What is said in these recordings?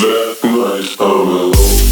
That night all alone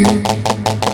You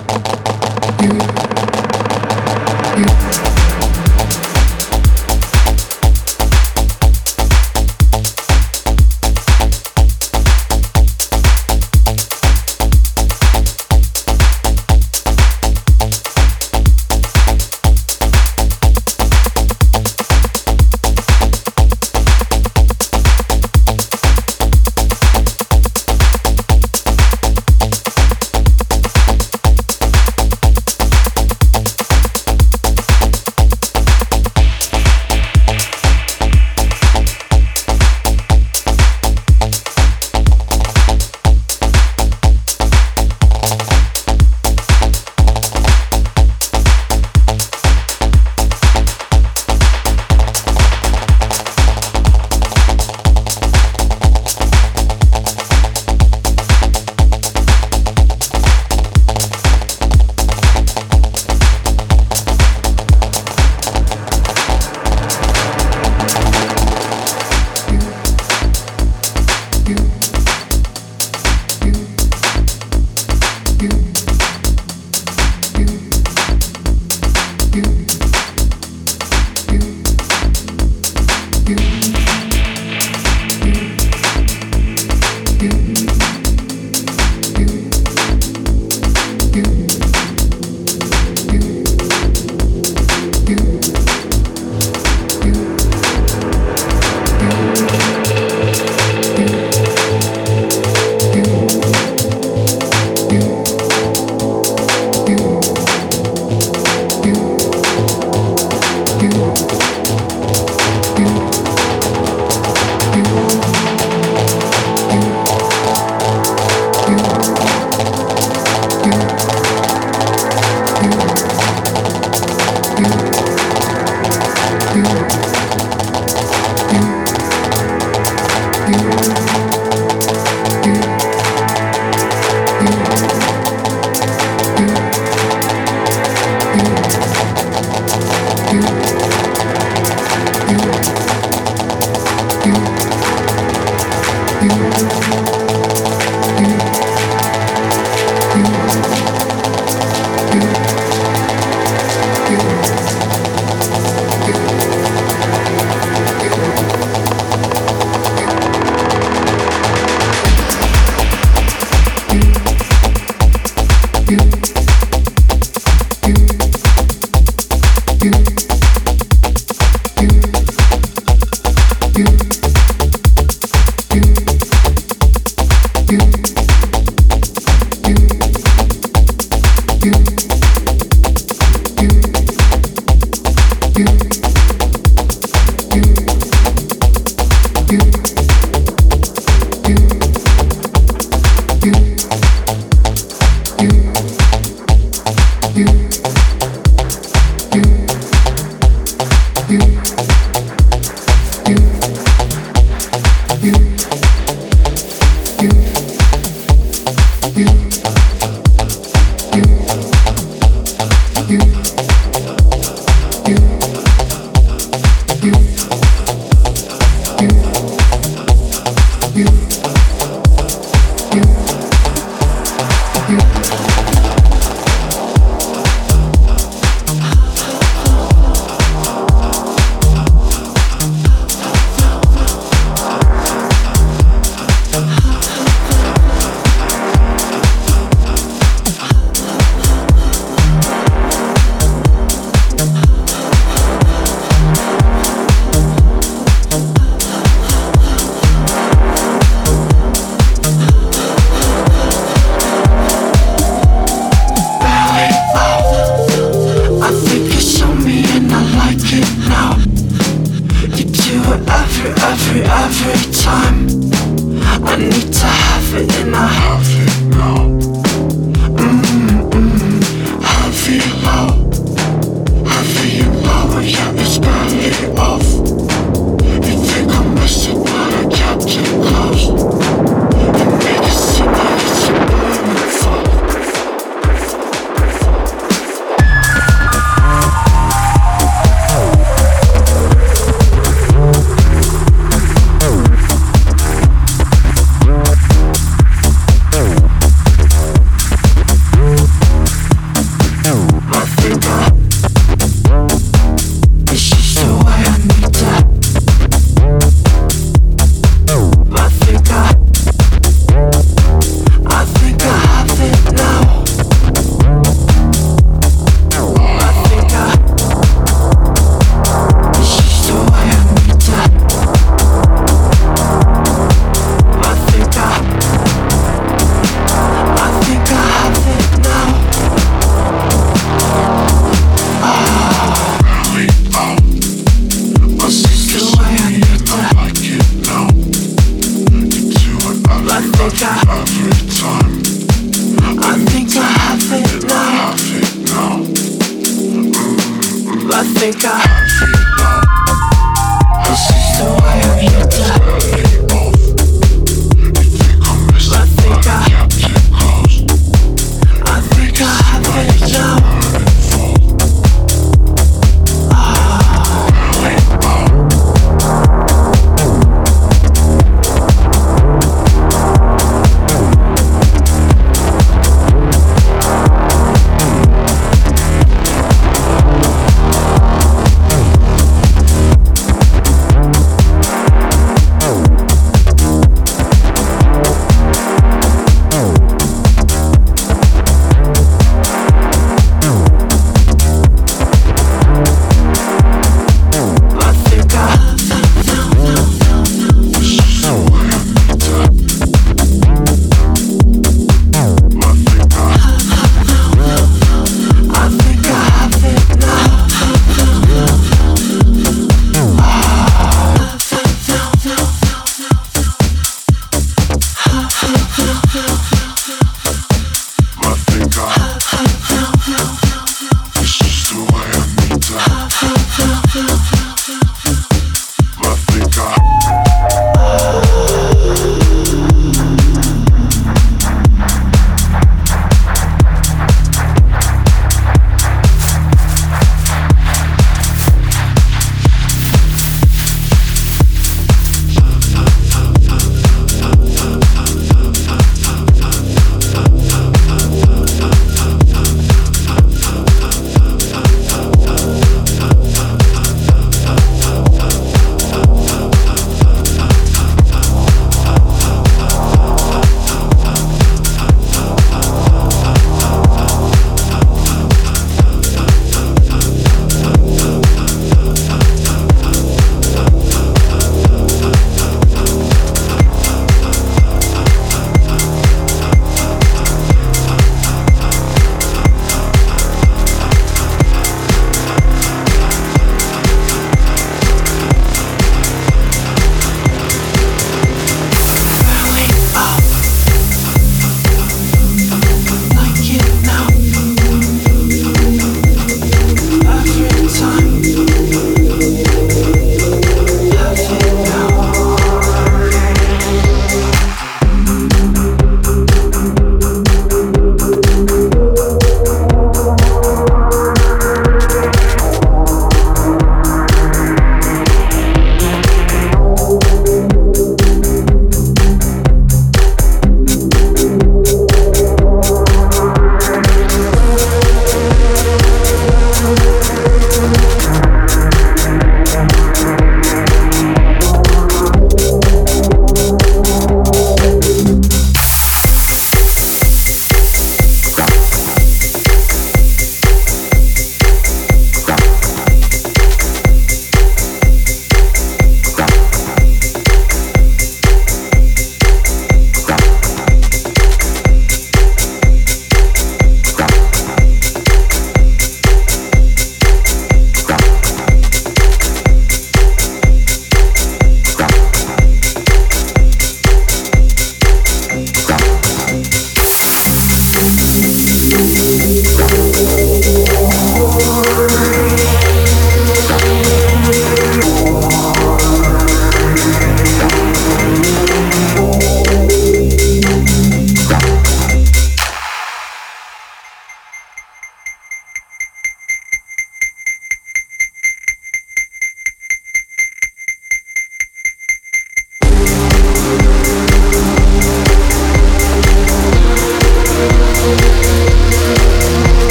Jamaica.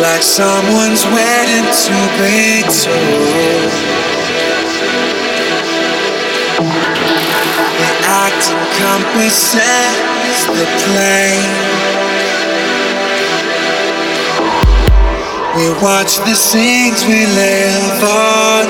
Like someone's waiting to be told. The act encompasses the plane. We watch the scenes we live on.